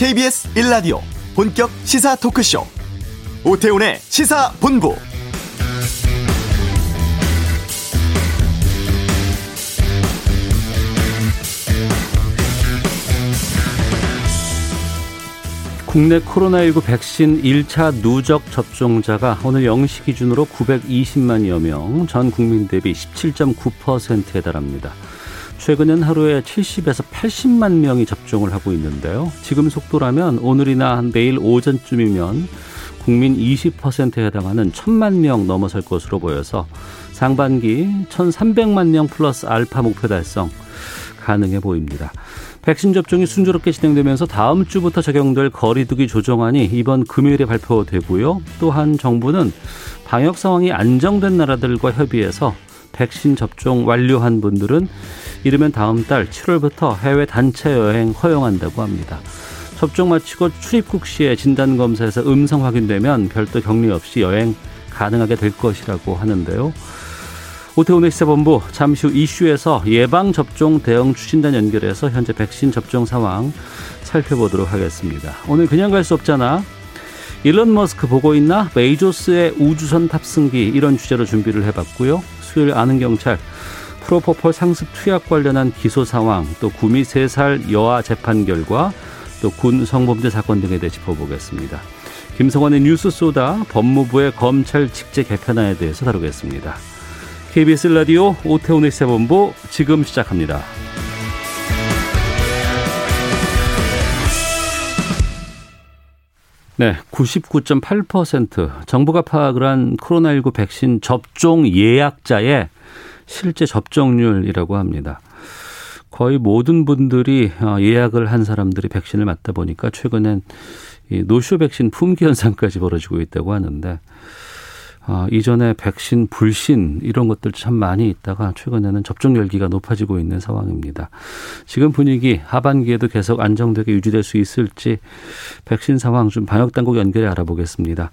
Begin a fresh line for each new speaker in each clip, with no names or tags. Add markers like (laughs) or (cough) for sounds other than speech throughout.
KBS 1라디오 본격 시사 토크쇼 오태훈의 시사본부
국내 코로나19 백신 1차 누적 접종자가 오늘 0시 기준으로 920만여 명, 전 국민 대비 17.9%에 달합니다. 최근엔 하루에 70에서 80만 명이 접종을 하고 있는데요. 지금 속도라면 오늘이나 내일 오전쯤이면 국민 20%에 해당하는 1000만 명 넘어설 것으로 보여서 상반기 1300만 명 플러스 알파 목표 달성 가능해 보입니다. 백신 접종이 순조롭게 진행되면서 다음 주부터 적용될 거리두기 조정안이 이번 금요일에 발표되고요. 또한 정부는 방역 상황이 안정된 나라들과 협의해서 백신 접종 완료한 분들은 이르면 다음 달 7월부터 해외 단체 여행 허용한다고 합니다. 접종 마치고 출입국 시에 진단 검사에서 음성 확인되면 별도 격리 없이 여행 가능하게 될 것이라고 하는데요. 오태훈의 시사본부 잠시 후 이슈에서 예방접종 대응 추진단 연결해서 현재 백신 접종 상황 살펴보도록 하겠습니다. 오늘 그냥 갈 수 없잖아. 일론 머스크 보고 있나? 메이조스의 우주선 탑승기 이런 주제로 준비를 해봤고요. 수요일 아는 경찰 프로포폴 상습 투약 관련한 기소 상황 또 구미 세 살 여아 재판 결과 또 군 성범죄 사건 등에 대해 짚어보겠습니다. 김성환의 뉴스 소다 법무부의 검찰 직제 개편안에 대해서 다루겠습니다. KBS 라디오 오태훈의 세본부 지금 시작합니다. 네, 99.8% 정부가 파악을 한 코로나19 백신 접종 예약자의 실제 접종률이라고 합니다. 거의 모든 분들이 어, 예약을 한 사람들이 백신을 맞다 보니까 최근엔 노쇼 백신 품귀 현상까지 벌어지고 있다고 하는데 아, 이전에 백신 불신 이런 것들 참 많이 있다가 최근에는 접종 열기가 높아지고 있는 상황입니다. 지금 분위기 하반기에도 계속 안정되게 유지될 수 있을지 백신 상황 좀 방역 당국 연결해 알아보겠습니다.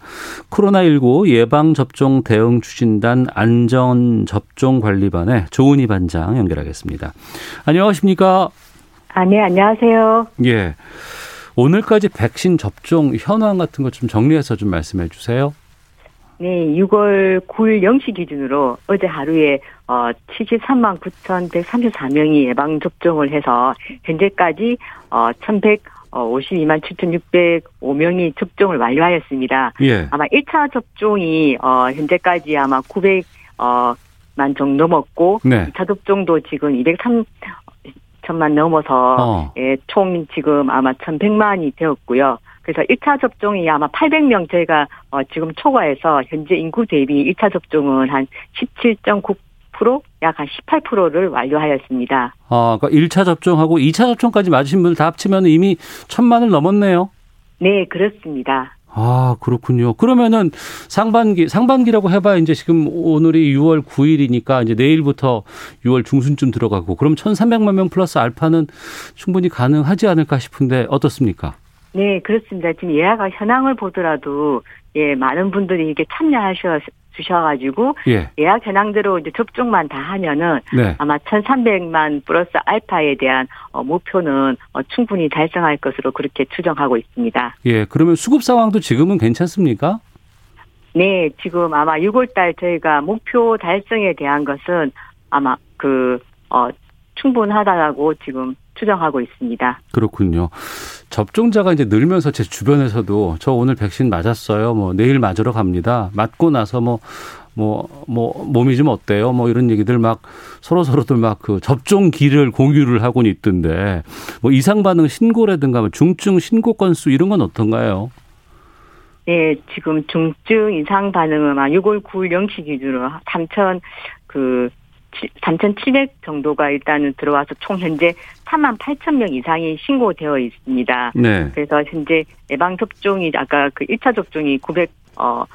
코로나19 예방 접종 대응 추진단 안전 접종 관리반의 조은희 반장 연결하겠습니다. 안녕하십니까?
아, 네, 안녕하세요.
예. 오늘까지 백신 접종 현황 같은 것 좀 정리해서 좀 말씀해 주세요.
네, 6월 9일 0시 기준으로 어제 하루에 어 73만 9,134명이 예방 접종을 해서 현재까지 어 1,152만 7,605명이 접종을 완료하였습니다. 예. 아마 1차 접종이 어 현재까지 아마 900 어만 정도 넘었고 네. 2차 접종도 지금 203 천만 넘어서 어. 예, 총 지금 아마 1,100만이 되었고요. 그래서 1차 접종이 아마 800명 저희가 어 지금 초과해서 현재 인구 대비 1차 접종은 한 17.9%, 약 한 18%를 완료하였습니다.
아, 그러니까 1차 접종하고 2차 접종까지 맞으신 분들 다 합치면 이미 천만을 넘었네요.
네, 그렇습니다.
아, 그렇군요. 그러면은 상반기, 상반기라고 해봐야 이제 지금 오늘이 6월 9일이니까 이제 내일부터 6월 중순쯤 들어가고 그럼 1,300만 명 플러스 알파는 충분히 가능하지 않을까 싶은데 어떻습니까?
네, 그렇습니다. 지금 예약 현황을 보더라도 예 많은 분들이 이게 참여하셔 주셔가지고 예. 약 현황대로 이제 접종만 다 하면은 네. 아마 1,300만 플러스 알파에 대한 어, 목표는 어, 충분히 달성할 것으로 그렇게 추정하고 있습니다.
예, 그러면 수급 상황도 지금은 괜찮습니까?
네, 지금 아마 6월달 저희가 목표 달성에 대한 것은 아마 그 어, 충분하다고 지금 추정하고 있습니다.
그렇군요. 접종자가 이제 늘면서 제 주변에서도 저 오늘 백신 맞았어요. 뭐 내일 맞으러 갑니다. 맞고 나서 뭐 뭐, 뭐, 몸이 좀 어때요? 뭐 이런 얘기들 막 서로 서로들 막 그 접종기를 공유를 하고 있던데 뭐 이상 반응 신고라든가 뭐 중증 신고 건수 이런 건 어떤가요?
네, 지금 중증 이상 반응은 6월 9일 0시 기준으로 3천 그 3,700 정도가 일단은 들어와서 총 현재 4만 8천 명 이상이 신고되어 있습니다. 네. 그래서 현재 예방 접종이 아까 그 1차 접종이 900만 어,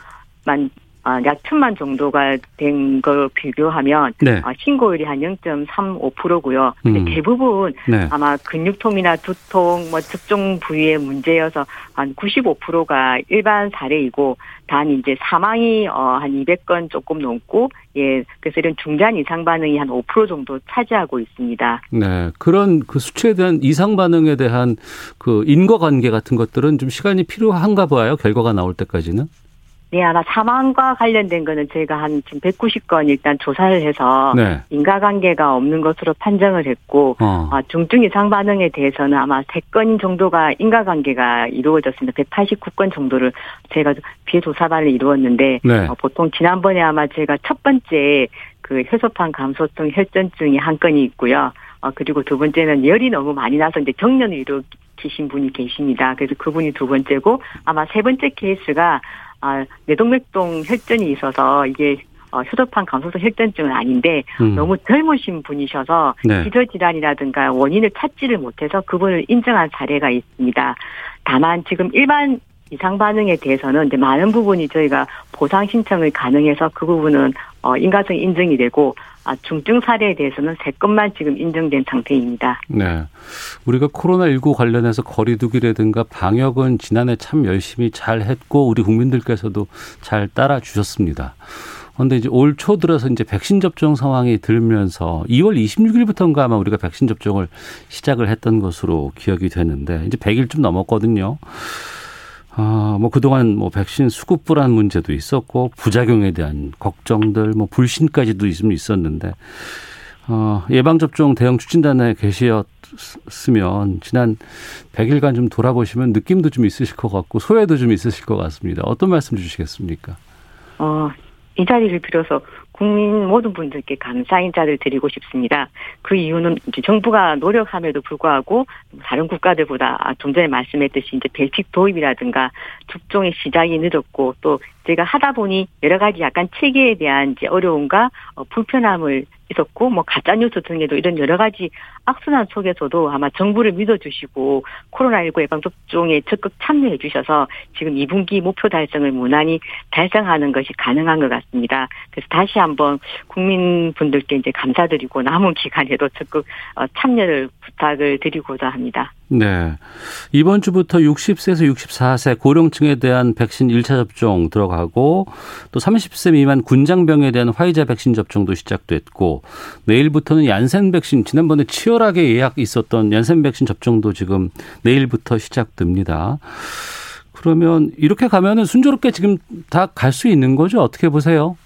약 천만 정도가 된 걸 비교하면
네.
어, 신고율이 한 0.35%고요. 근데
음.
대부분
네.
아마 근육통이나 두통, 뭐 특정 부위의 문제여서 한 95%가 일반 사례이고 단 이제 사망이 어, 한 200건 조금 넘고 예 그래서 이런 중단 이상 반응이 한 5% 정도 차지하고 있습니다.
네. 그런 그 수치에 대한 이상 반응에 대한 그 인과관계 같은 것들은 좀 시간이 필요한가 봐요. 결과가 나올 때까지는.
네, 아마 사망과 관련된 거는 저희가 한 지금 190건 일단 조사를 해서
네.
인과관계가 없는 것으로 판정을 했고
어.
아, 중증 이상 반응에 대해서는 아마 3건 정도가 인과관계가 이루어졌습니다. 189건 정도를 제가 비해 조사반을 이루었는데
네.
어, 보통 지난번에 아마 제가 첫 번째 그 혈소판 감소성 혈전증이 한 건이 있고요. 어, 그리고 두 번째는 열이 너무 많이 나서 이제 정년을 일으키신 분이 계십니다. 그래서 그분이 두 번째고 아마 세 번째 케이스가 아, 뇌동맥동 혈전이 있어서 이게 어, 효도판 감소성 혈전증은 아닌데
음.
너무 젊으신 분이셔서
네.
기저 질환이라든가 원인을 찾지를 못해서 그분을 인정한 사례가 있습니다. 다만 지금 일반 이상 반응에 대해서는 이제 많은 부분이 저희가 보상 신청을 가능해서 그 부분은 어, 인과성 인정이 되고 아, 중증 사례에 대해서는 세 건만 지금 인정된 상태입니다.
네. 우리가 코로나19 관련해서 거리두기라든가 방역은 지난해 참 열심히 잘 했고 우리 국민들께서도 잘 따라 주셨습니다. 그런데 이제 올 초 들어서 이제 백신 접종 상황이 들면서 2월 26일부터인가 아마 우리가 백신 접종을 시작을 했던 것으로 기억이 되는데 이제 100일 좀 넘었거든요. 아, 뭐 그동안 뭐 백신 수급 불안 문제도 있었고 부작용에 대한 걱정들 뭐 불신까지도 좀 있었는데 어, 예방접종 대응 추진단에 계셨으면 지난 100일간 좀 돌아보시면 느낌도 좀 있으실 것 같고 소외도 좀 있으실 것 같습니다. 어떤 말씀 주시겠습니까?
어, 이 자리를 빌어서 국민 모든 분들께 감사 인사를 드리고 싶습니다. 그 이유는 이제 정부가 노력함에도 불구하고 다른 국가들보다 좀 전에 말씀했듯이 이제 벨틱 도입이라든가 접종의 시작이 늦었고 또 제가 하다 보니 여러 가지 약간 체계에 대한 이제 어려움과 어, 불편함을 있었고 뭐 가짜 뉴스 등에도 이런 여러 가지 악순환 속에서도 아마 정부를 믿어주시고 코로나19 예방 접종에 적극 참여해 주셔서 지금 2분기 목표 달성을 무난히 달성하는 것이 가능한 것 같습니다. 그래서 다시 한번 국민분들께 이제 감사드리고 남은 기간에도 적극 어, 참여를 부탁을 드리고자 합니다.
네. 이번 주부터 60세에서 64세 고령층에 대한 백신 1차 접종 들어가고 또 30세 미만 군장병에 대한 화이자 백신 접종도 시작됐고 내일부터는 얀센 백신 지난번에 치열하게 예약 있었던 얀센 백신 접종도 지금 내일부터 시작됩니다. 그러면 이렇게 가면은 순조롭게 지금 다 갈 수 있는 거죠? 어떻게 보세요?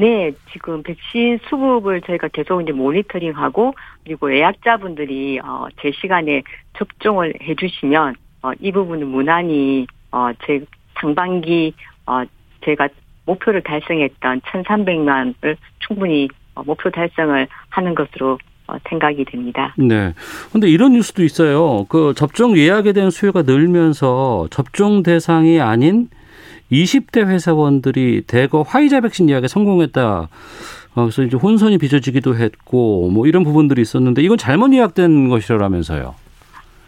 네, 지금 백신 수급을 저희가 계속 이제 모니터링하고 그리고 예약자분들이 어, 제 시간에 접종을 해주시면 어, 이 부분은 무난히 어, 제 상반기 어, 제가 목표를 달성했던 1,300만을 충분히 어, 목표 달성을 하는 것으로 어, 생각이 됩니다.
네. 근데 이런 뉴스도 있어요. 그 접종 예약에 대한 수요가 늘면서 접종 대상이 아닌 20대 회사원들이 대거 화이자 백신 예약에 성공했다. 어, 그래서 이제 혼선이 빚어지기도 했고 뭐 이런 부분들이 있었는데 이건 잘못 예약된 것이라면서요.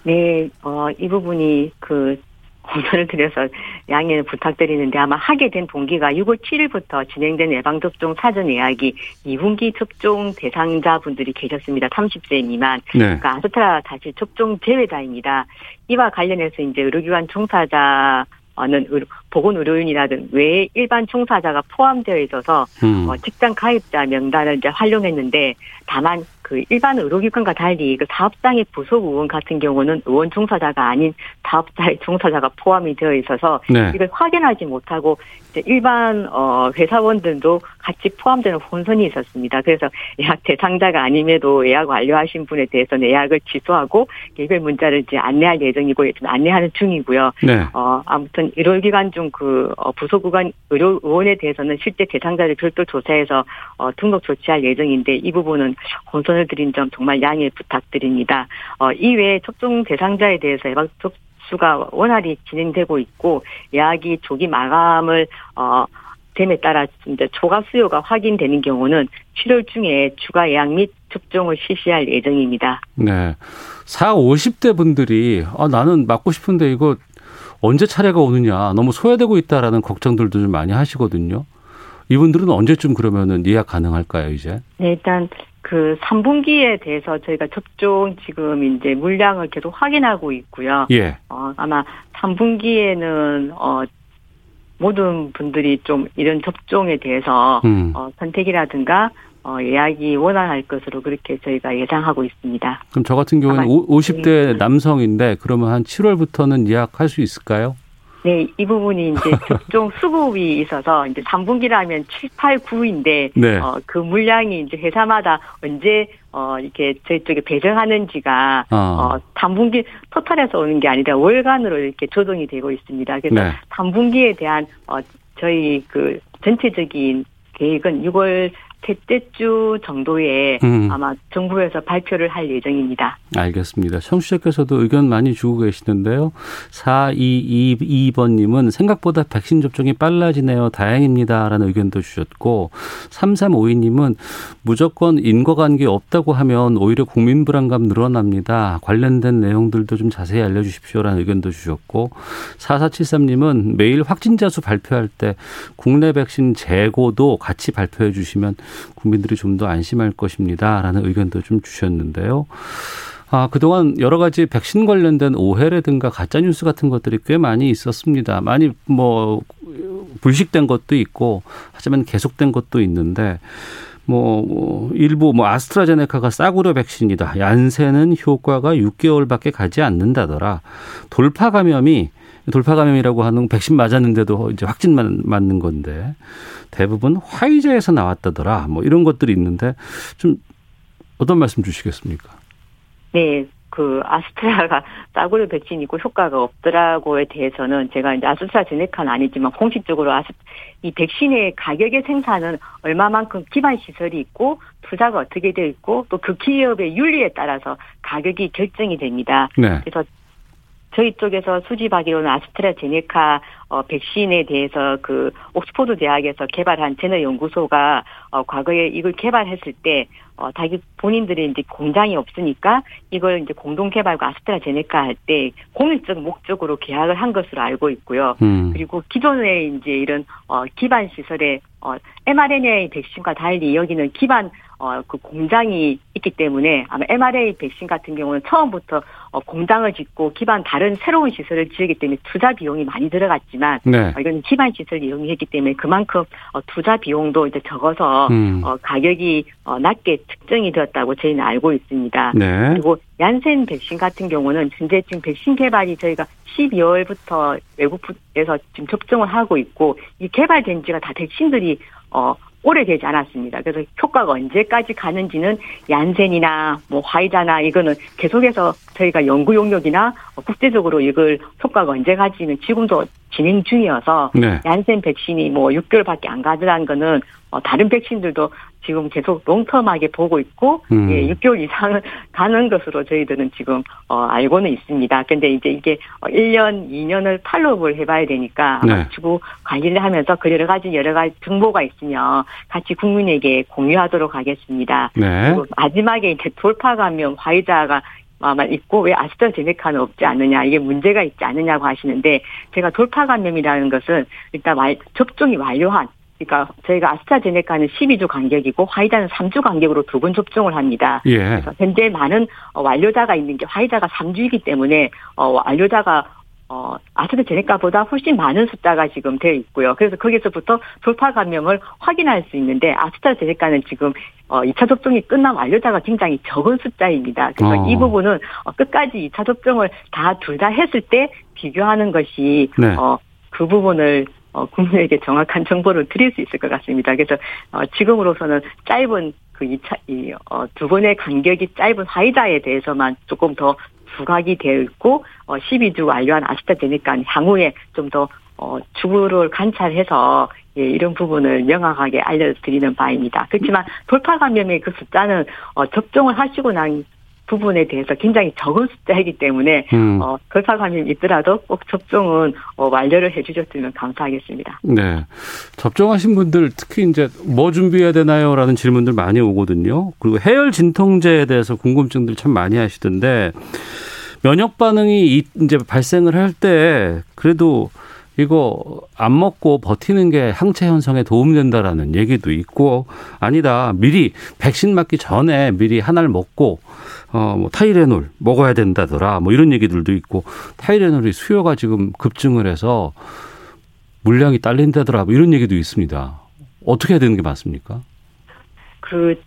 네, 어, 이 부분이 그 공선을 드려서 양해를 부탁드리는데 아마 하게 된 동기가 6월 7일부터 진행된 예방접종 사전 예약이 2분기 접종 대상자분들이 계셨습니다. 30세 미만.
네.
그러니까 아스트라 다시 접종 제외자입니다. 이와 관련해서 이제 의료기관 종사자 는 보건 의료인이라든 외 일반 종사자가 포함되어 있어서
음.
어, 직장 가입자 명단을 이제 활용했는데 다만 그 일반 의료기관과 달리 그 사업장의 부속 의원 같은 경우는 의원 종사자가 아닌 사업자의 종사자가 포함이 되어 있어서
네.
이걸 확인하지 못하고 이제 일반 어 회사원들도 같이 포함되는 혼선이 있었습니다. 그래서 예약 대상자가 아님에도 예약 완료하신 분에 대해서는 예약을 취소하고 개별 문자를 이제 안내할 예정이고 안내하는 중이고요.
네.
어 아무튼 의료기관 중그 부속기관 의료 의원에 대해서는 실제 대상자를 별도 조사해서 어 등록 조치할 예정인데 이 부분은 혼선을 드린 점 정말 양해 부탁드립니다. 어 이외에 접종 대상자에 대해서 예방 접 수가 원활히 진행되고 있고 예약이 조기 마감을 어 됨에 따라 이제 초과 수요가 확인되는 경우는 7월 중에 추가 예약 및 접종을 실시할 예정입니다.
네. 4, 50대 분들이 아 나는 맞고 싶은데 이거 언제 차례가 오느냐 너무 소외되고 있다라는 걱정들도 좀 많이 하시거든요. 이분들은 언제쯤 그러면은 예약 가능할까요, 이제?
네, 일단 그 3분기에 대해서 저희가 접종 지금 이제 물량을 계속 확인하고 있고요.
예.
어, 아마 3분기에는 어 모든 분들이 좀 이런 접종에 대해서
음.
어, 선택이라든가 어, 예약이 원활할 것으로 그렇게 저희가 예상하고 있습니다.
그럼 저 같은 경우는
아마-
50대 남성인데 그러면 한 7월부터는 예약할 수 있을까요?
네, 이 부분이 이제 (laughs) 접종 수급이 있어서 이제 3분기라면 7, 8, 9인데
네.
어, 그 물량이 이제 회사마다 언제 어, 이렇게 저희 쪽에 배정하는지가
어.
어, 3분기 토탈에서 오는 게 아니라 월간으로 이렇게 조정이 되고 있습니다. 그래서
네.
3분기에 대한 어, 저희 그 전체적인 계획은 6월 셋째 주 정도에
음.
아마 정부에서 발표를 할 예정입니다.
알겠습니다. 청취자께서도 의견 많이 주고 계시는데요. 4222번님은 생각보다 백신 접종이 빨라지네요. 다행입니다. 라는 의견도 주셨고, 3352님은 무조건 인과관계 없다고 하면 오히려 국민 불안감 늘어납니다. 관련된 내용들도 좀 자세히 알려주십시오. 라는 의견도 주셨고, 4473님은 매일 확진자 수 발표할 때 국내 백신 재고도 같이 발표해 주시면 국민들이 좀 더 안심할 것입니다. 라는 의견도 좀 주셨는데요. 아, 그동안 여러 가지 백신 관련된 오해라든가 가짜뉴스 같은 것들이 꽤 많이 있었습니다. 많이 뭐, 불식된 것도 있고, 하지만 계속된 것도 있는데, 뭐, 뭐 일부 뭐 아스트라제네카가 싸구려 백신이다. 얀센은 효과가 6개월밖에 가지 않는다더라. 돌파 감염이 돌파 감염이라고 하는 백신 맞았는데도 이제 확진만 맞는 건데 대부분 화이자에서 나왔다더라. 뭐 이런 것들이 있는데 좀 어떤 말씀 주시겠습니까?
네, 그 아스트라가 (laughs) 싸구려 백신이고 효과가 없더라고에 대해서는 제가 이제 아스트라제네카는 아니지만 공식적으로 아스 이 백신의 가격의 생산은 얼마만큼 기반 시설이 있고 투자가 어떻게 되어 있고 또 그 기업의 윤리에 따라서 가격이 결정이 됩니다.
네.
그래서 저희 쪽에서 수집하기로는 아스트라제네카 어, 백신에 대해서 그 옥스포드 대학에서 개발한 제너 연구소가 어, 과거에 이걸 개발했을 때 어, 자기 본인들이 이제 공장이 없으니까 이걸 이제 공동 개발과 아스트라제네카 할 때 공익적 목적으로 계약을 한 것으로 알고 있고요.
음.
그리고 기존의 이제 이런 어 기반 시설에 어 mRNA 백신과 달리 여기는 기반 어 그 공장이 있기 때문에 아마 mRNA 백신 같은 경우는 처음부터 어 공장을 짓고 기반 다른 새로운 시설을 지으기 때문에 투자 비용이 많이 들어갔지만
네.
어, 이건 기반 시설 이용했기 때문에 그만큼 어 투자 비용도 이제 적어서
음.
어 가격이 어 낮게 측정이 되었다고 저희는 알고 있습니다.
네.
그리고 얀센 백신 같은 경우는 현재 지금 백신 개발이 저희가 12월부터 외국에서 지금 접종을 하고 있고 이 개발된 지가 다 백신들이 어 오래되지 않았습니다. 그래서 효과가 언제까지 가는지는 얀센이나 뭐 화이자나 이거는 계속해서 저희가 연구 용역이나 국제적으로 이걸 효과가 언제까지는 지금도 진행 중이어서
네.
얀센 백신이 뭐 6개월밖에 안 가더라는 거는 어, 다른 백신들도 지금 계속 롱텀하게 보고 있고
음.
예, 6개월 이상은 (laughs) 가는 것으로 저희들은 지금 어, 알고는 있습니다. 근데 이제 이게 어, 1년, 2년을 팔로우를 해봐야 되니까 아마
네.
주고 관리를 하면서 그 여러 가지 여러 가지 정보가 있으면 같이 국민에게 공유하도록 하겠습니다.
네.
그리고 마지막에 이제 돌파 감염 화이자가 아마 있고 왜 아스트라제네카는 없지 않느냐 이게 문제가 있지 않느냐고 하시는데 제가 돌파 감염이라는 것은 일단 말- 접종이 완료한 그러니까 저희가 아스트라제네카는 12주 간격이고 화이자는 3주 간격으로 두 번 접종을 합니다.
예.
그래서 현재 많은 어, 완료자가 있는 게 화이자가 3주이기 때문에 어, 완료자가 어, 아스트라제네카보다 훨씬 많은 숫자가 지금 되어 있고요. 그래서 거기서부터 돌파 감염을 확인할 수 있는데 아스트라제네카는 지금 어, 2차 접종이 끝난 완료자가 굉장히 적은 숫자입니다. 그래서
어.
이 부분은 어, 끝까지 2차 접종을 다 둘 다 했을 때 비교하는 것이
네.
어, 그 부분을 어, 국민에게 정확한 정보를 드릴 수 있을 것 같습니다. 그래서 어, 지금으로서는 짧은 그 2차 이, 어, 두 번의 간격이 짧은 화이자에 대해서만 조금 더 부각이 되어 있고 어, 12주 완료한 아스트라제네카 향후에 좀더 어, 주구를 관찰해서 예, 이런 부분을 명확하게 알려드리는 바입니다. 그렇지만 돌파 감염의 그 숫자는 어, 접종을 하시고 난 부분에 대해서 굉장히 적은 숫자이기 때문에
음.
어, 돌파 감염이 있더라도 꼭 접종은 어, 완료를 해주셨으면 감사하겠습니다.
네. 접종하신 분들 특히 이제 뭐 준비해야 되나요? 라는 질문들 많이 오거든요. 그리고 해열 진통제에 대해서 궁금증들 참 많이 하시던데 면역 반응이 이제 발생을 할 때 그래도 이거 안 먹고 버티는 게 항체 형성에 도움된다라는 얘기도 있고 아니다 미리 백신 맞기 전에 미리 하나를 먹고 어 뭐 타이레놀 먹어야 된다더라 뭐 이런 얘기들도 있고 타이레놀이 수요가 지금 급증을 해서 물량이 딸린다더라 뭐 이런 얘기도 있습니다. 어떻게 해야 되는 게 맞습니까?
그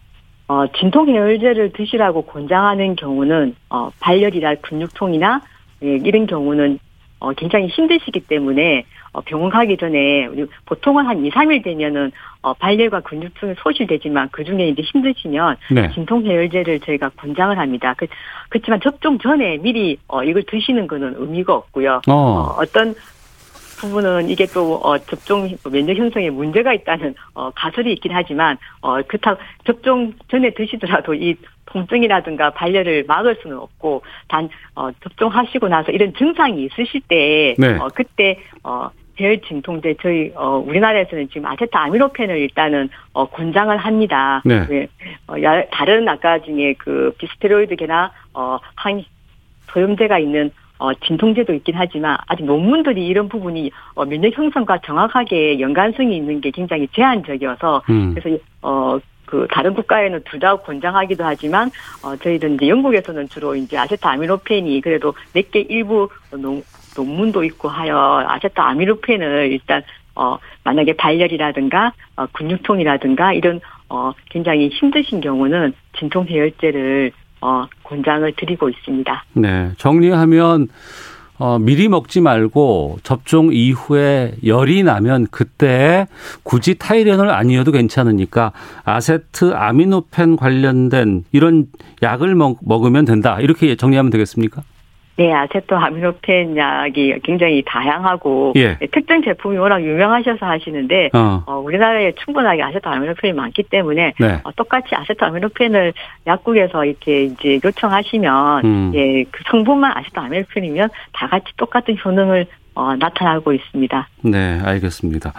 어, 진통 해열제를 드시라고 권장하는 경우는 어, 발열이나 근육통이나 예, 이런 경우는 어, 굉장히 힘드시기 때문에 어, 병원 가기 전에 보통은 한 2, 3일 되면은 어, 발열과 근육통이 소실되지만 그 중에 이제 힘드시면 네. 진통 해열제를 저희가 권장을 합니다. 그, 그렇지만 접종 전에 미리 어, 이걸 드시는 거는 의미가 없고요. 어. 어 어떤 부분은 이게 또 어, 접종 면역 형성에 문제가 있다는 어, 가설이 있긴 하지만 어, 그렇다 접종 전에 드시더라도 이 통증이라든가 발열을 막을 수는 없고 단 어, 접종하시고 나서 이런 증상이 있으실 때 네. 어, 그때 어, 혈 진통제 저희 어 우리나라에서는 지금 아세트아미노펜을 일단은 어 권장을 합니다. 네. 네. 어 다른 아까 중에 그 비스테로이드계나 어항 소염제가 있는 어, 진통제도 있긴 하지만 아직 논문들이 이런 부분이 어, 면역 형성과 정확하게 연관성이 있는 게 굉장히 제한적이어서 음. 그래서 어, 그 다른 국가에는 둘 다 권장하기도 하지만 어 저희는 이제 영국에서는 주로 이제 아세트아미노펜이 그래도 몇 개 일부 논, 논문도 있고 하여 아세트아미노펜을 일단 어 만약에 발열이라든가 어 근육통이라든가 이런 어 굉장히 힘드신 경우는 진통 해열제를 어, 권장을 드리고 있습니다.
네. 정리하면 어, 미리 먹지 말고 접종 이후에 열이 나면 그때 굳이 타이레놀 아니어도 괜찮으니까 아세트아미노펜 관련된 이런 약을 먹, 먹으면 된다. 이렇게 정리하면 되겠습니까?
네, 아세트아미노펜 약이 굉장히 다양하고 예. 특정 제품이 워낙 유명하셔서 하시는데 어. 어, 우리나라에 충분하게 아세트아미노펜이 많기 때문에 네. 어, 똑같이 아세트아미노펜을 약국에서 이렇게 이제 요청하시면 음. 예, 그 성분만 아세트아미노펜이면 다 같이 똑같은 효능을 어, 나타나고 있습니다.
네, 알겠습니다.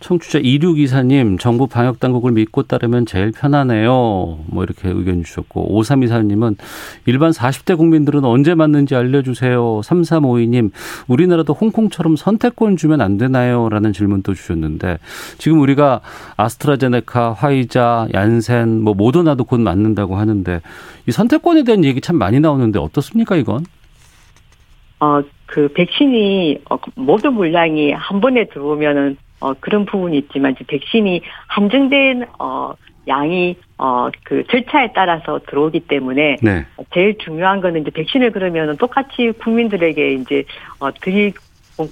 청취자 2624님, 정부 방역당국을 믿고 따르면 제일 편하네요. 뭐 이렇게 의견 주셨고, 5324님은 일반 40대 국민들은 언제 맞는지 알려주세요. 3352님, 우리나라도 홍콩처럼 선택권 주면 안 되나요? 라는 질문도 주셨는데, 지금 우리가 아스트라제네카, 화이자, 얀센, 뭐 모더나도 곧 맞는다고 하는데, 이 선택권에 대한 얘기 참 많이 나오는데 어떻습니까, 이건?
어, 그 백신이 어, 모든 물량이 한 번에 들어오면은 어, 그런 부분이 있지만 이제 백신이 한정된 어, 양이 어, 그 절차에 따라서 들어오기 때문에 네. 제일 중요한 거는 이제 백신을 그러면은 똑같이 국민들에게 이제 어, 드릴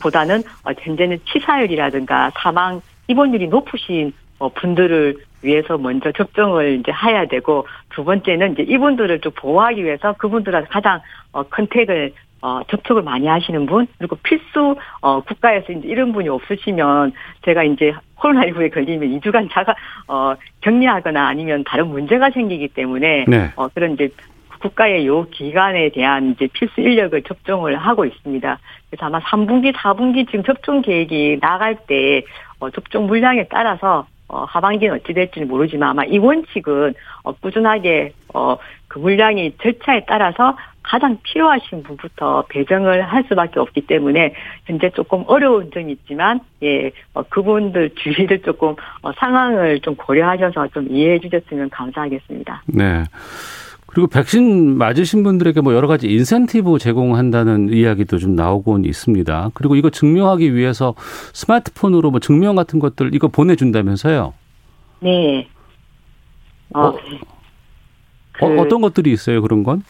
보다는 어, 현재는 치사율이라든가 사망 입원율이 높으신 어, 분들을 위해서 먼저 접종을 이제 해야 되고 두 번째는 이제 이분들을 좀 보호하기 위해서 그분들한테 가장 어, 컨택을 어, 접촉을 많이 하시는 분, 그리고 필수, 어, 국가에서 이제 이런 분이 없으시면, 제가 이제 코로나19에 걸리면 2주간 자가, 어, 격리하거나 아니면 다른 문제가 생기기 때문에, 네. 어, 그런 이제 국가의 요 기간에 대한 이제 필수 인력을 접종을 하고 있습니다. 그래서 아마 3분기, 4분기 지금 접종 계획이 나갈 때, 어, 접종 물량에 따라서 어, 하반기는 어찌 될지는 모르지만 아마 이 원칙은 어, 꾸준하게 어, 그 물량이 절차에 따라서 가장 필요하신 분부터 배정을 할 수밖에 없기 때문에 현재 조금 어려운 점이 있지만 예 어, 그분들 주의를 조금 어, 상황을 좀 고려하셔서 좀 이해해 주셨으면 감사하겠습니다.
네. 그리고 백신 맞으신 분들에게 뭐 여러 가지 인센티브 제공한다는 이야기도 좀 나오곤 있습니다. 그리고 이거 증명하기 위해서 스마트폰으로 뭐 증명 같은 것들 이거 보내준다면서요?
네.
어, 어, 그, 어, 떤 것들이 있어요 그런 건?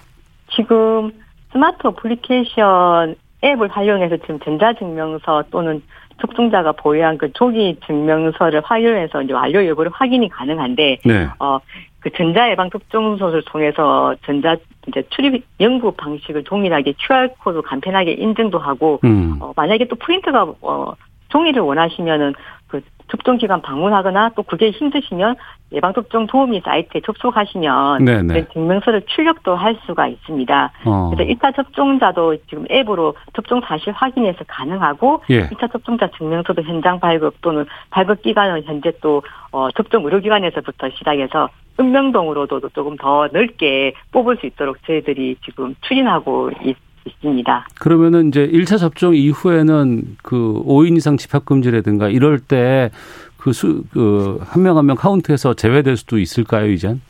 지금 스마트 어플리케이션 앱을 활용해서 지금 전자증명서 또는 접종자가 보유한 그 종이 증명서를 활용해서 이제 완료 여부를 확인이 가능한데, 네. 어, 그 전자 예방 접종서를 통해서 전자 이제 출입 명부 방식을 동일하게 QR 코드 간편하게 인증도 하고, 음. 어, 만약에 또 프린트가 어, 종이를 원하시면은 그 접종 기관 방문하거나 또 그게 힘드시면 예방 접종 도우미 사이트에 접속하시면 네네. 증명서를 출력도 할 수가 있습니다. 어. 그래서 1차 접종자도 지금 앱으로 접종 사실 확인해서 가능하고 예. 2차 접종자 증명서도 현장 발급 또는 발급 기간은 현재 또 어, 접종 의료기관에서부터 시작해서 은명동으로도 조금 더 넓게 뽑을 수 있도록 저희들이 지금 추진하고 있, 있습니다.
그러면은 이제 1차 접종 이후에는 그 5인 이상 집합 금지라든가 이럴 때 그 수, 그, 한 명 한 명 카운트해서 제외될 수도 있을까요, 이젠?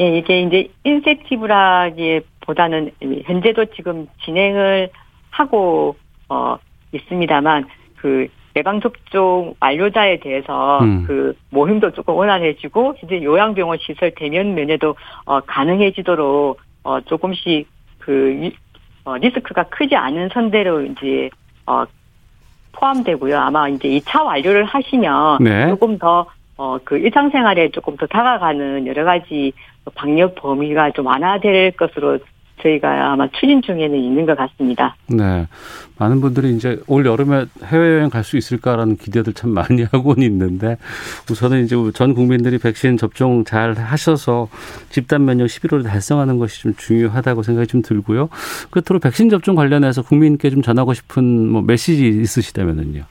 예, 이게 이제 인센티브라기 보다는 현재도 지금 진행을 하고, 어, 있습니다만, 그, 예방접종 완료자에 대해서 음. 그 모임도 조금 원활해지고 이제 요양병원 시설 대면 면회도 어 가능해지도록 어 조금씩 그 어, 리스크가 크지 않은 선대로 이제 어 포함되고요. 아마 이제 2차 완료를 하시면 네. 조금 더 어, 그 일상생활에 조금 더 다가가는 여러 가지 방역 범위가 좀 완화될 것으로 저희가 아마 추진 중에는 있는 것 같습니다.
네. 많은 분들이 이제 올 여름에 해외여행 갈 수 있을까라는 기대들 참 많이 (laughs) 하고는 있는데 우선은 이제 전 국민들이 백신 접종 잘 하셔서 집단 면역 11월에 달성하는 것이 좀 중요하다고 생각이 좀 들고요. 끝으로 백신 접종 관련해서 국민께 좀 전하고 싶은 뭐 메시지 있으시다면은요.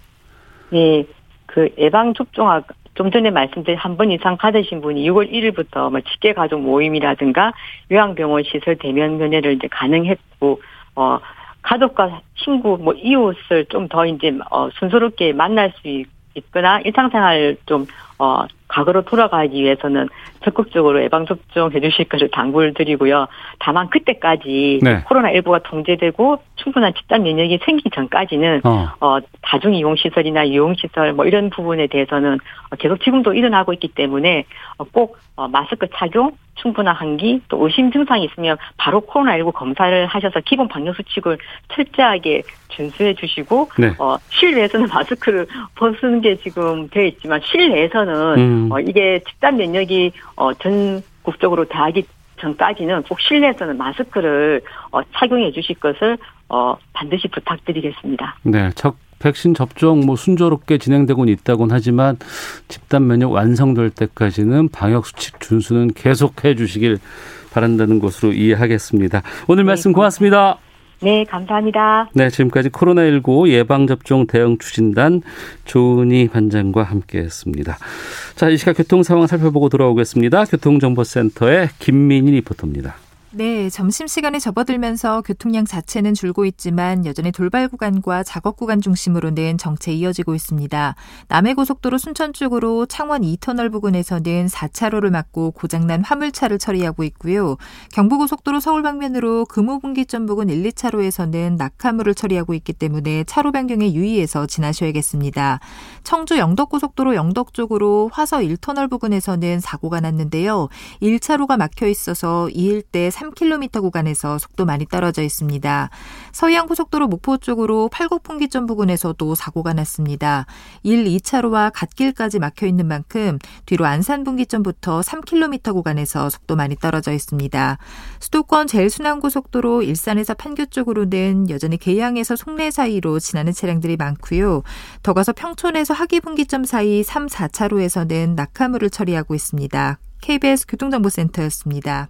네. 그 예방 접종학 좀 전에 말씀드린 한 번 이상 받으신 분이 6월 1일부터 뭐 직계 가족 모임이라든가 요양병원 시설 대면 면회를 이제 가능했고 어 가족과 친구 뭐 이웃을 좀 더 이제 어 순조롭게 만날 수 있 거나 일상생활 좀 어 과거로 돌아가기 위해서는 적극적으로 예방접종 해주실 것을 당부를 드리고요. 다만 그때까지 네. 코로나19가 통제되고 충분한 집단 면역이 생기기 전까지는 어. 어 다중이용시설이나 이용시설 뭐 이런 부분에 대해서는 계속 지금도 일어나고 있기 때문에 꼭 어, 마스크 착용, 충분한 환기, 또 의심 증상이 있으면 바로 코로나19 검사를 하셔서 기본 방역 수칙을 철저하게 준수해 주시고 네. 어, 실내에서는 (laughs) 마스크를 벗는 게 지금 되어 있지만 실내에서는 음. 어, 이게 집단 면역이 어, 전국적으로 다하기 전까지는 꼭 실내에서는 마스크를 어, 착용해 주실 것을 어, 반드시 부탁드리겠습니다.
네, 첫 백신 접종 뭐 순조롭게 진행되고는 있다곤 하지만 집단 면역 완성될 때까지는 방역 수칙 준수는 계속해 주시길 바란다는 것으로 이해하겠습니다. 오늘 말씀 고맙습니다.
네, 감사합니다.
네, 지금까지 코로나19 예방접종 대응 추진단 조은희 반장과 함께 했습니다. 자, 이 시각 교통 상황 살펴보고 돌아오겠습니다. 교통정보센터의 김민희 리포터입니다.
네, 점심시간에 접어들면서 교통량 자체는 줄고 있지만 여전히 돌발 구간과 작업 구간 중심으로는 정체 이어지고 있습니다. 남해고속도로 순천 쪽으로 창원 2터널 부근에서는 4차로를 막고 고장난 화물차를 처리하고 있고요. 경부고속도로 서울 방면으로 금호분기점 부근 1, 2차로에서는 낙하물을 처리하고 있기 때문에 차로 변경에 유의해서 지나셔야겠습니다. 청주 영덕고속도로 영덕 쪽으로 화서 1터널 부근에서는 사고가 났는데요. 1차로가 막혀 있어서 이 일대 3km 구간에서 속도 많이 떨어져 있습니다. 서해안 고속도로 목포 쪽으로 팔곡분기점 부근에서도 사고가 났습니다. 1, 2차로와 갓길까지 막혀 있는 만큼 뒤로 안산 분기점부터 3km 구간에서 속도 많이 떨어져 있습니다. 수도권 제일순환고속도로 일산에서 판교 쪽으로는 여전히 계양에서 송내 사이로 지나는 차량들이 많고요. 더 가서 평촌에서 하기분기점 사이 3, 4차로에서는 낙하물을 처리하고 있습니다. KBS 교통정보센터였습니다.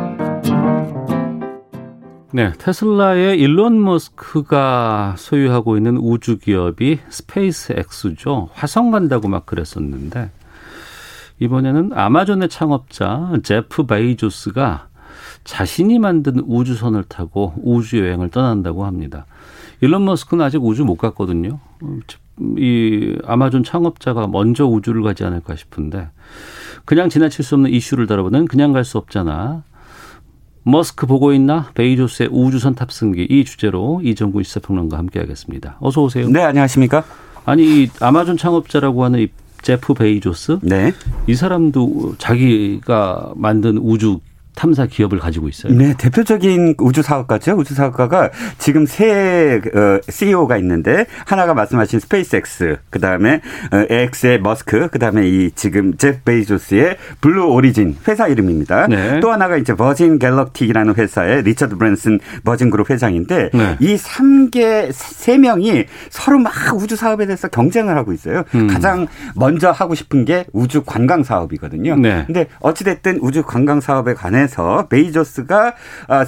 네, 테슬라의 일론 머스크가 소유하고 있는 우주 기업이 스페이스 X죠. 화성 간다고 막 그랬었는데 이번에는 아마존의 창업자 제프 베이조스가 자신이 만든 우주선을 타고 우주 여행을 떠난다고 합니다. 일론 머스크는 아직 우주 못 갔거든요. 이 아마존 창업자가 먼저 우주를 가지 않을까 싶은데 그냥 지나칠 수 없는 이슈를 다뤄보는 그냥 갈 수 없잖아. 머스크 보고 있나? 베이조스의 우주선 탑승기 이 주제로 이정구 시사평론가 함께하겠습니다. 어서 오세요.
네, 안녕하십니까?
아니 아마존 창업자라고 하는 이 제프 베이조스, 네, 이 사람도 자기가 만든 우주 탐사 기업을 가지고 있어요.
네, 대표적인 우주 사업가죠. 우주 사업가가 지금 세 어, CEO가 있는데 하나가 말씀하신 스페이스X, 그다음에 어, X의 머스크, 그다음에 이 지금 제프 베이조스의 블루 오리진 회사 이름입니다. 네. 또 하나가 이제 버진 갤럭틱이라는 회사의 리처드 브랜슨 버진 그룹 회장인데 네. 이 3개 세 명이 서로 막 우주 사업에 대해서 경쟁을 하고 있어요. 음. 가장 먼저 하고 싶은 게 우주 관광 사업이거든요. 네. 근데 어찌 됐든 우주 관광 사업에 관해 관해서 베이조스가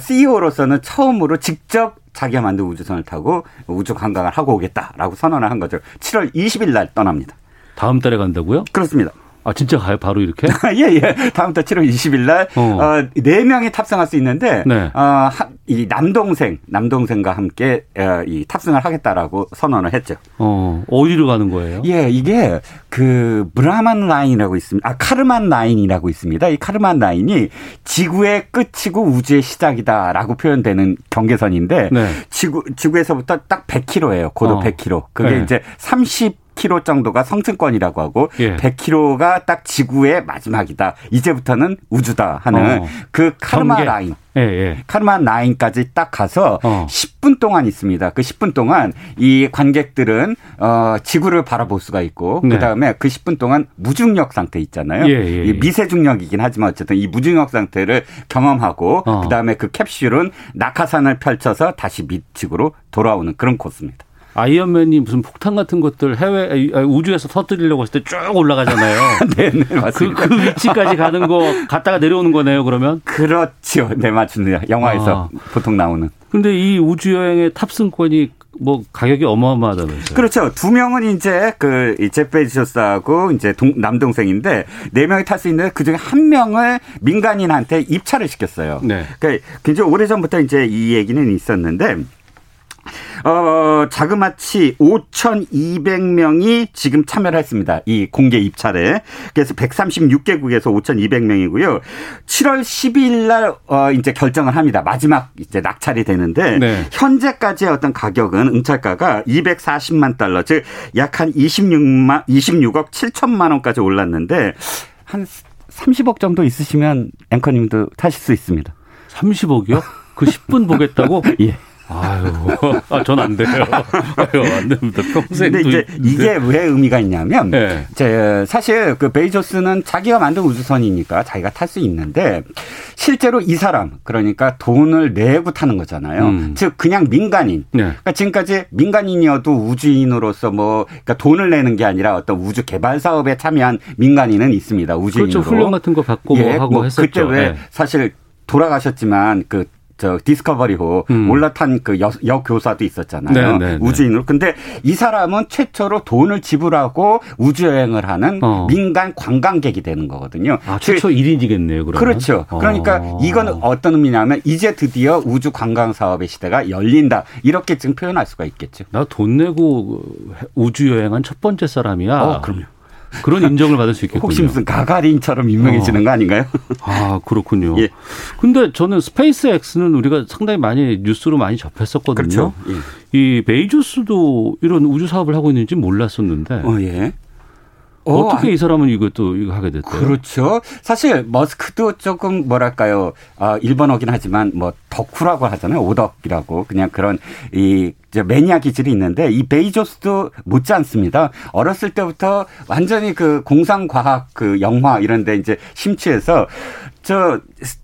CEO로서는 처음으로 직접 자기가 만든 우주선을 타고 우주 관광을 하고 오겠다라고 선언을 한 거죠. 7월 20일 날 떠납니다.
다음 달에 간다고요?
그렇습니다.
아 진짜 가요? 바로 이렇게? (laughs)
예 예. 다음 달 7월 20일 날 어. 어, 4명이 탑승할 수 있는데 네. 어, 이 남동생 남동생과 함께 어, 이 탑승을 하겠다라고 선언을 했죠.
어 어디로 가는 거예요?
예 이게 그 브라만 라인이라고 있습니다. 아 카르만 라인이라고 있습니다. 이 카르만 라인이 지구의 끝이고 우주의 시작이다라고 표현되는 경계선인데 네. 지구 지구에서부터 딱 100km예요. 고도 어. 100km. 그게 네. 이제 30 100km 정도가 성층권이라고 하고 예. 100km가 딱 지구의 마지막이다. 이제부터는 우주다 하는 어. 그 카르마 경계. 라인. 예, 예. 카르마 라인까지 딱 가서 어. 10분 동안 있습니다. 그 10분 동안 이 관객들은 어 지구를 바라볼 수가 있고 네. 그다음에 그 10분 동안 무중력 상태 있잖아요. 예, 예, 예. 미세 중력이긴 하지만 어쨌든 이 무중력 상태를 경험하고 어. 그다음에 그 캡슐은 낙하산을 펼쳐서 다시 밑 지구로 돌아오는 그런 코스입니다.
아이언맨이 무슨 폭탄 같은 것들 해외 우주에서 터뜨리려고 했을 때 쭉 올라가잖아요. (laughs)
네, 네, 맞습니다.
그, 그, 위치까지 가는 거 갔다가 내려오는 거네요, 그러면?
그렇죠. 네, 맞습니다. 영화에서 아. 보통 나오는.
근데 이 우주 여행의 탑승권이 뭐 가격이 어마어마하다면서요.
그렇죠. 두 명은 이제 그 제페지쇼스하고 이제 동, 남동생인데 네 명이 탈 수 있는데 그중에 한 명을 민간인한테 입찰을 시켰어요. 네. 그러니까 굉장히 오래전부터 이제 이 얘기는 있었는데 어, 자그마치 5,200명이 지금 참여를 했습니다. 이 공개 입찰에. 그래서 136개국에서 5,200명이고요. 7월 12일 날, 어, 이제 결정을 합니다. 마지막 이제 낙찰이 되는데, 네. 현재까지의 어떤 가격은 응찰가가 240만 달러, 즉, 약 한 26만, 26억 7천만 원까지 올랐는데, 한 30억 정도 있으시면 앵커님도 타실 수 있습니다.
30억이요? 그 10분 보겠다고? (laughs)
예.
아유, (laughs) 아, 전안 돼요. 아유, 안 됩니다. 평생.
근데 이제 이게 왜 의미가 있냐면, 네. 제 사실 그 베이조스는 자기가 만든 우주선이니까 자기가 탈 수 있는데, 실제로 이 사람, 그러니까 돈을 내고 타는 거잖아요. 음. 즉, 그냥 민간인. 네. 그러니까 지금까지 민간인이어도 우주인으로서 뭐, 그러니까 돈을 내는 게 아니라 어떤 우주 개발 사업에 참여한 민간인은 있습니다. 우주인으로.
그렇죠. 훈련 같은 거 받고 뭐 예, 하고 뭐 했었죠.
그때 왜 네. 사실 돌아가셨지만 그 저 디스커버리호 음. 올라탄 그 여, 여교사도 있었잖아요. 네네 네, 네. 우주인으로. 근데 이 사람은 최초로 돈을 지불하고 우주 여행을 하는 어. 민간 관광객이 되는 거거든요.
아, 최초 1인이겠네요, 그러면.
그렇죠. 어. 그러니까 이건 어떤 의미냐면 이제 드디어 우주 관광 사업의 시대가 열린다. 이렇게 지금 표현할 수가 있겠죠.
나 돈 내고 우주 여행한 첫 번째 사람이야.
어, 그럼요.
그런 인정을 받을 수 있겠군요.
혹시 무슨 가가린처럼 유명해지는 어. 거 아닌가요?
아 그렇군요. 예. 근데 저는 스페이스X는 우리가 상당히 많이 뉴스로 많이 접했었거든요. 그렇죠. 예. 이 베이조스도 이런 우주 사업을 하고 있는지 몰랐었는데. 어, 예. 어, 떻게 이 아, 사람은 이것도 이거 하게 됐대요?
그렇죠. 사실 머스크도 조금 뭐랄까요, 아, 일본어긴 하지만 뭐 덕후라고 하잖아요. 오덕이라고 그냥 그런 이 매니아 기질이 있는데 이 베이조스도 못지 않습니다. 어렸을 때부터 완전히 그 공상과학 그 영화 이런 데 이제 심취해서 저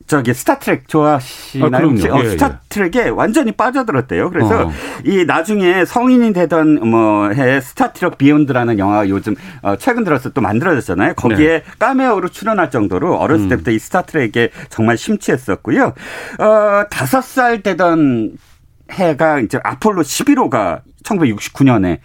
저기 스타트랙 좋아하시나요? 아, 어, 예, 스타트랙에 예. 완전히 빠져들었대요. 그래서 어. 이 나중에 성인이 되던 뭐해 스타트랙 비욘드라는 영화가 요즘 어, 최근 들어서 또 만들어졌잖아요. 거기에 네. 까메오로 출연할 정도로 어렸을 음. 때부터 이 스타트랙에 정말 심취했었고요. 어 다섯 살 되던 해가 이제 아폴로 11호가 1969년에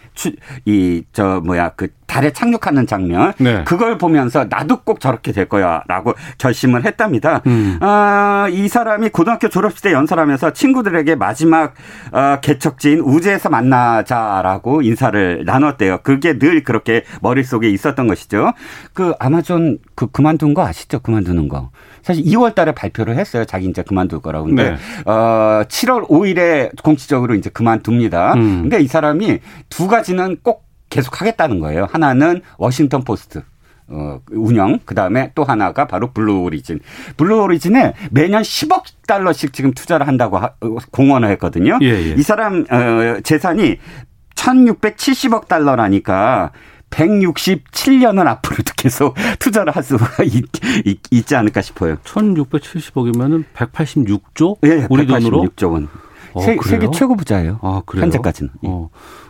이 저 뭐야 그 달에 착륙하는 장면 네. 그걸 보면서 나도 꼭 저렇게 될 거야라고 결심을 했답니다. 음. 어, 이 사람이 고등학교 졸업식 때 연설하면서 친구들에게 마지막 어, 개척지인 우주에서 만나자라고 인사를 나눴대요. 그게 늘 그렇게 머릿속에 있었던 것이죠. 그 아마존 그 그만둔 거 아시죠? 그만두는 거. 사실 2월 달에 발표를 했어요. 자기 이제 그만둘 거라고. 근데 네. 어 7월 5일에 공식적으로 이제 그만둡니다. 음. 근데 이 사람이 두 가지는 꼭 계속 하겠다는 거예요. 하나는 워싱턴 포스트. 어, 운영, 그 다음에 또 하나가 바로 블루 오리진. 블루 오리진에 매년 10억 달러씩 지금 투자를 한다고 하, 어, 공언을 했거든요. 예, 예. 이 사람, 어, 재산이 1670억 달러라니까 167년은 앞으로도 계속 (laughs) 투자를 할 수가 있, 있, 지 않을까 싶어요.
1670억이면은 186조?
예, 우리 186조 돈으로? 원. 어, 세, 계 최고 부자예요. 아, 그래요? 현재까지는. 예.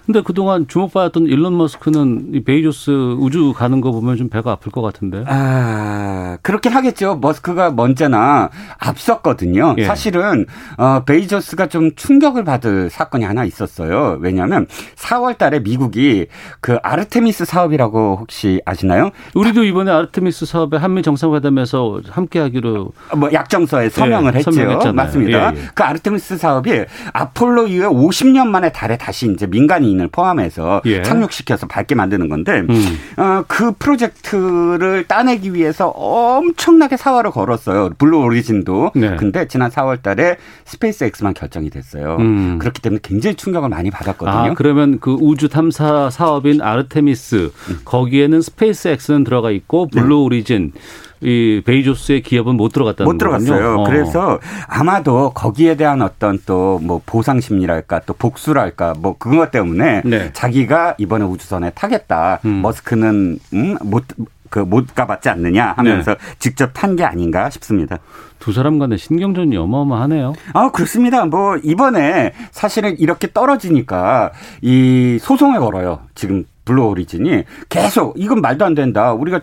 어.
근데 그동안 주목받았던 일론 머스크는 이 베이조스 우주 가는 거 보면 좀 배가 아플 것 같은데.
아, 그렇긴 하겠죠. 머스크가 먼저나 앞섰거든요. 예. 사실은 어 베이조스가 좀 충격을 받을 사건이 하나 있었어요. 왜냐하면 4월 달에 미국이 그 아르테미스 사업이라고 혹시 아시나요?
우리도 이번에 아르테미스 사업에 한미 정상회담에서 함께 하기로
뭐 약정서에 서명을 예, 했죠. 서명했잖아요. 맞습니다. 예, 예. 그 아르테미스 사업이 아폴로 이후에 50년 만에 달에 다시 이제 민간 이 인을 포함해서 예. 착륙시켜서 밟게 만드는 건데 음. 어, 그 프로젝트를 따내기 위해서 엄청나게 사활을 걸었어요. 블루 오리진도. 네. 근데 지난 4월 달에 스페이스 X만 결정이 됐어요. 음. 그렇기 때문에 굉장히 충격을 많이 받았거든요. 아,
그러면 그 우주 탐사 사업인 아르테미스 음. 거기에는 스페이스 X는 들어가 있고 블루 네. 오리진 이 베이조스의 기업은 못 들어갔다는
못 들어갔어요. 어. 그래서 아마도 거기에 대한 어떤 또 뭐 보상 심리랄까 또 복수랄까 뭐 그것 때문에 네. 자기가 이번에 우주선에 타겠다. 음. 머스크는 음, 못 그 못 가봤지 않느냐 하면서 네. 직접 탄 게 아닌가 싶습니다.
두 사람 간의 신경전이 어마어마하네요.
아, 그렇습니다. 뭐, 이번에 사실은 이렇게 떨어지니까 이 소송을 걸어요. 지금 블루 오리진이 계속 이건 말도 안 된다. 우리가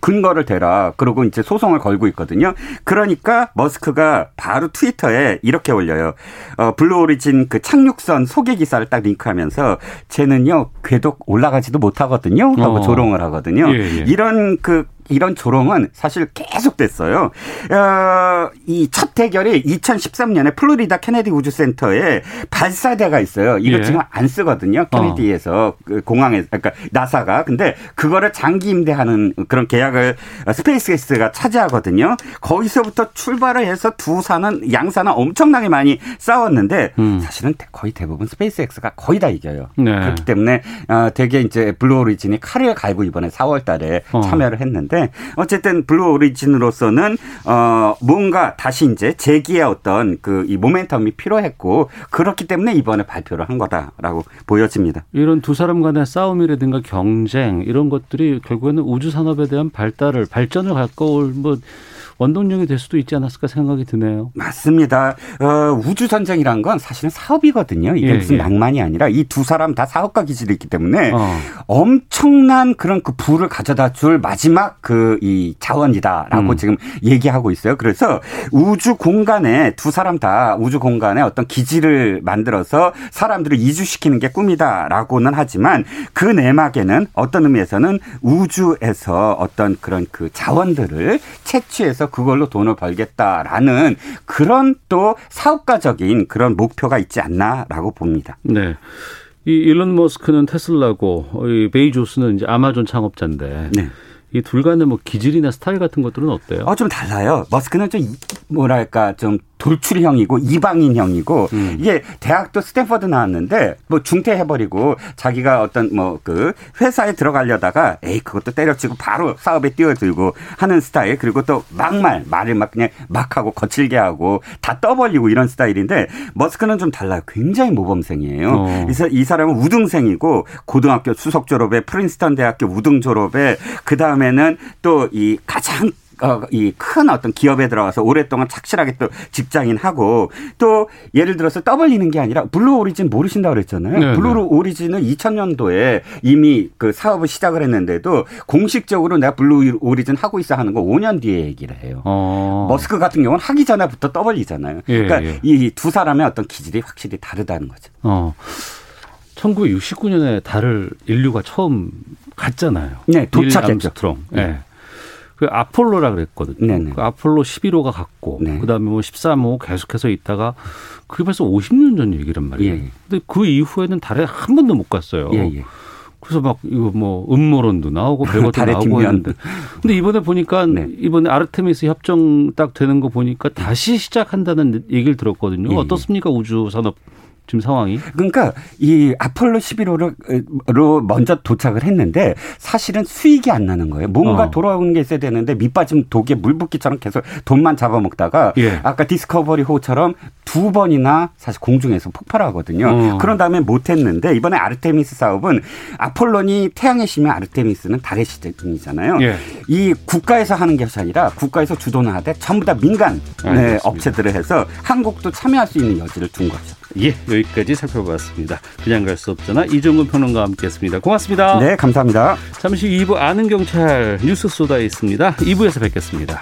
근거를 대라. 그러고 이제 소송을 걸고 있거든요. 그러니까 머스크가 바로 트위터에 이렇게 올려요. 어, 블루 오리진 그 착륙선 소개 기사를 딱 링크하면서 쟤는요 궤도 올라가지도 못하거든요. 하고 어. 조롱을 하거든요. 예, 예. 이런 그 이런 조롱은 사실 계속됐어요. 어, 이 첫 대결이 2013년에 플로리다 케네디 우주센터에 발사대가 있어요. 이거 예. 지금 안 쓰거든요. 케네디에서 어. 그 공항에 그러니까 나사가 근데 그거를 장기 임대하는 그런 계약을 스페이스X가 차지하거든요. 거기서부터 출발을 해서 두 사는 양사는 엄청나게 많이 싸웠는데 음. 사실은 거의 대부분 스페이스X가 거의 다 이겨요. 네. 그렇기 때문에 어, 되게 이제 블루 오리진이 칼을 갈고 이번에 4월달에 어. 참여를 했는데. 건데 어쨌든 블루 오리진으로서는 어 뭔가 다시 이제 재기의 어떤 그 이 모멘텀이 필요했고 그렇기 때문에 이번에 발표를 한 거다라고 보여집니다.
이런 두 사람 간의 싸움이라든가 경쟁 이런 것들이 결국에는 우주 산업에 대한 발달을 발전을 가까울 뭐 원동력이 될 수도 있지 않았을까 생각이 드네요.
맞습니다. 어, 우주 전쟁이란 건 사실은 사업이거든요. 이게 예, 무슨 예. 낭만이 아니라 이 두 사람 다 사업가 기질이 있기 때문에 어. 엄청난 그런 그 부를 가져다 줄 마지막 그 이 자원이다라고 음. 지금 얘기하고 있어요. 그래서 우주 공간에 두 사람 다 우주 공간에 어떤 기지를 만들어서 사람들을 이주시키는 게 꿈이다라고는 하지만 그 내막에는 어떤 의미에서는 우주에서 어떤 그런 그 자원들을 채취해서 그걸로 돈을 벌겠다라는 그런 또 사업가적인 그런 목표가 있지 않나라고 봅니다.
네. 이 일론 머스크는 테슬라고 이 베이조스는 이제 아마존 창업자인데 네. 이 둘 간의 뭐 기질이나 스타일 같은 것들은 어때요?
어, 좀 달라요. 머스크는 좀 뭐랄까 좀 돌출형이고 이방인형이고 음. 이게 대학도 스탠퍼드 나왔는데 뭐 중퇴해버리고 자기가 어떤 뭐 그 회사에 들어가려다가 에이 그것도 때려치고 바로 사업에 뛰어들고 하는 스타일 그리고 또 막말 말을 막 그냥 막 하고 거칠게 하고 다 떠벌리고 이런 스타일인데 머스크는 좀 달라요. 굉장히 모범생이에요. 어. 이 사람은 우등생이고 고등학교 수석 졸업에 프린스턴 대학교 우등 졸업에 그 다음에는 또 이 가장 어, 이 큰 어떤 기업에 들어가서 오랫동안 착실하게 또 직장인 하고 또 예를 들어서 떠벌리는 게 아니라 블루 오리진 모르신다고 그랬잖아요. 네, 블루 네. 오리진은 2000년도에 이미 그 사업을 시작을 했는데도 공식적으로 내가 블루 오리진 하고 있어 하는 거 5년 뒤에 얘기를 해요. 어. 머스크 같은 경우는 하기 전에부터 떠벌리잖아요. 예, 그러니까 예. 이 두 사람의 어떤 기질이 확실히 다르다는 거죠. 어.
1969년에 달을 인류가 처음 갔잖아요.
네, 도착했죠.
네. 네. 그 아폴로라 그랬거든요. 네네. 그 아폴로 11호가 갔고 네. 그다음에 뭐 13호 계속해서 있다가 그게 벌써 50년 전 얘기란 말이에요. 예, 예. 근데 그 이후에는 달에 한 번도 못 갔어요. 예, 예. 그래서 막 이거 뭐 음모론도 나오고 별것도 (laughs) 나오고 뒷면. 했는데 근데 이번에 보니까 네. 이번에 아르테미스 협정 딱 되는 거 보니까 다시 시작한다는 얘기를 들었거든요. 예, 예. 어떻습니까 우주 산업 지금 상황이.
그러니까 이 아폴로 11호로 먼저 도착을 했는데 사실은 수익이 안 나는 거예요. 뭔가
어.
돌아오는 게 있어야 되는데 밑빠진 독에 물붓기처럼 계속 돈만 잡아먹다가
예.
아까 디스커버리 호처럼 두 번이나 사실 공중에서 폭발하거든요.
어.
그런 다음에 못했는데 이번에 아르테미스 사업은 아폴론이 태양의 신이면 아르테미스는 달의 신이잖아요.
예.
이 국가에서 하는 것이 아니라 국가에서 주도는 하되 전부 다 민간 네,
알겠습니다.
업체들을 해서 한국도 참여할 수 있는 여지를 둔 거죠.
예, 여기까지 살펴봤습니다. 그냥 갈 수 없잖아. 이종근 평론가와 함께했습니다. 고맙습니다.
네, 감사합니다.
잠시 2부 아는 경찰 뉴스 쏟아 있습니다. 2부에서 뵙겠습니다.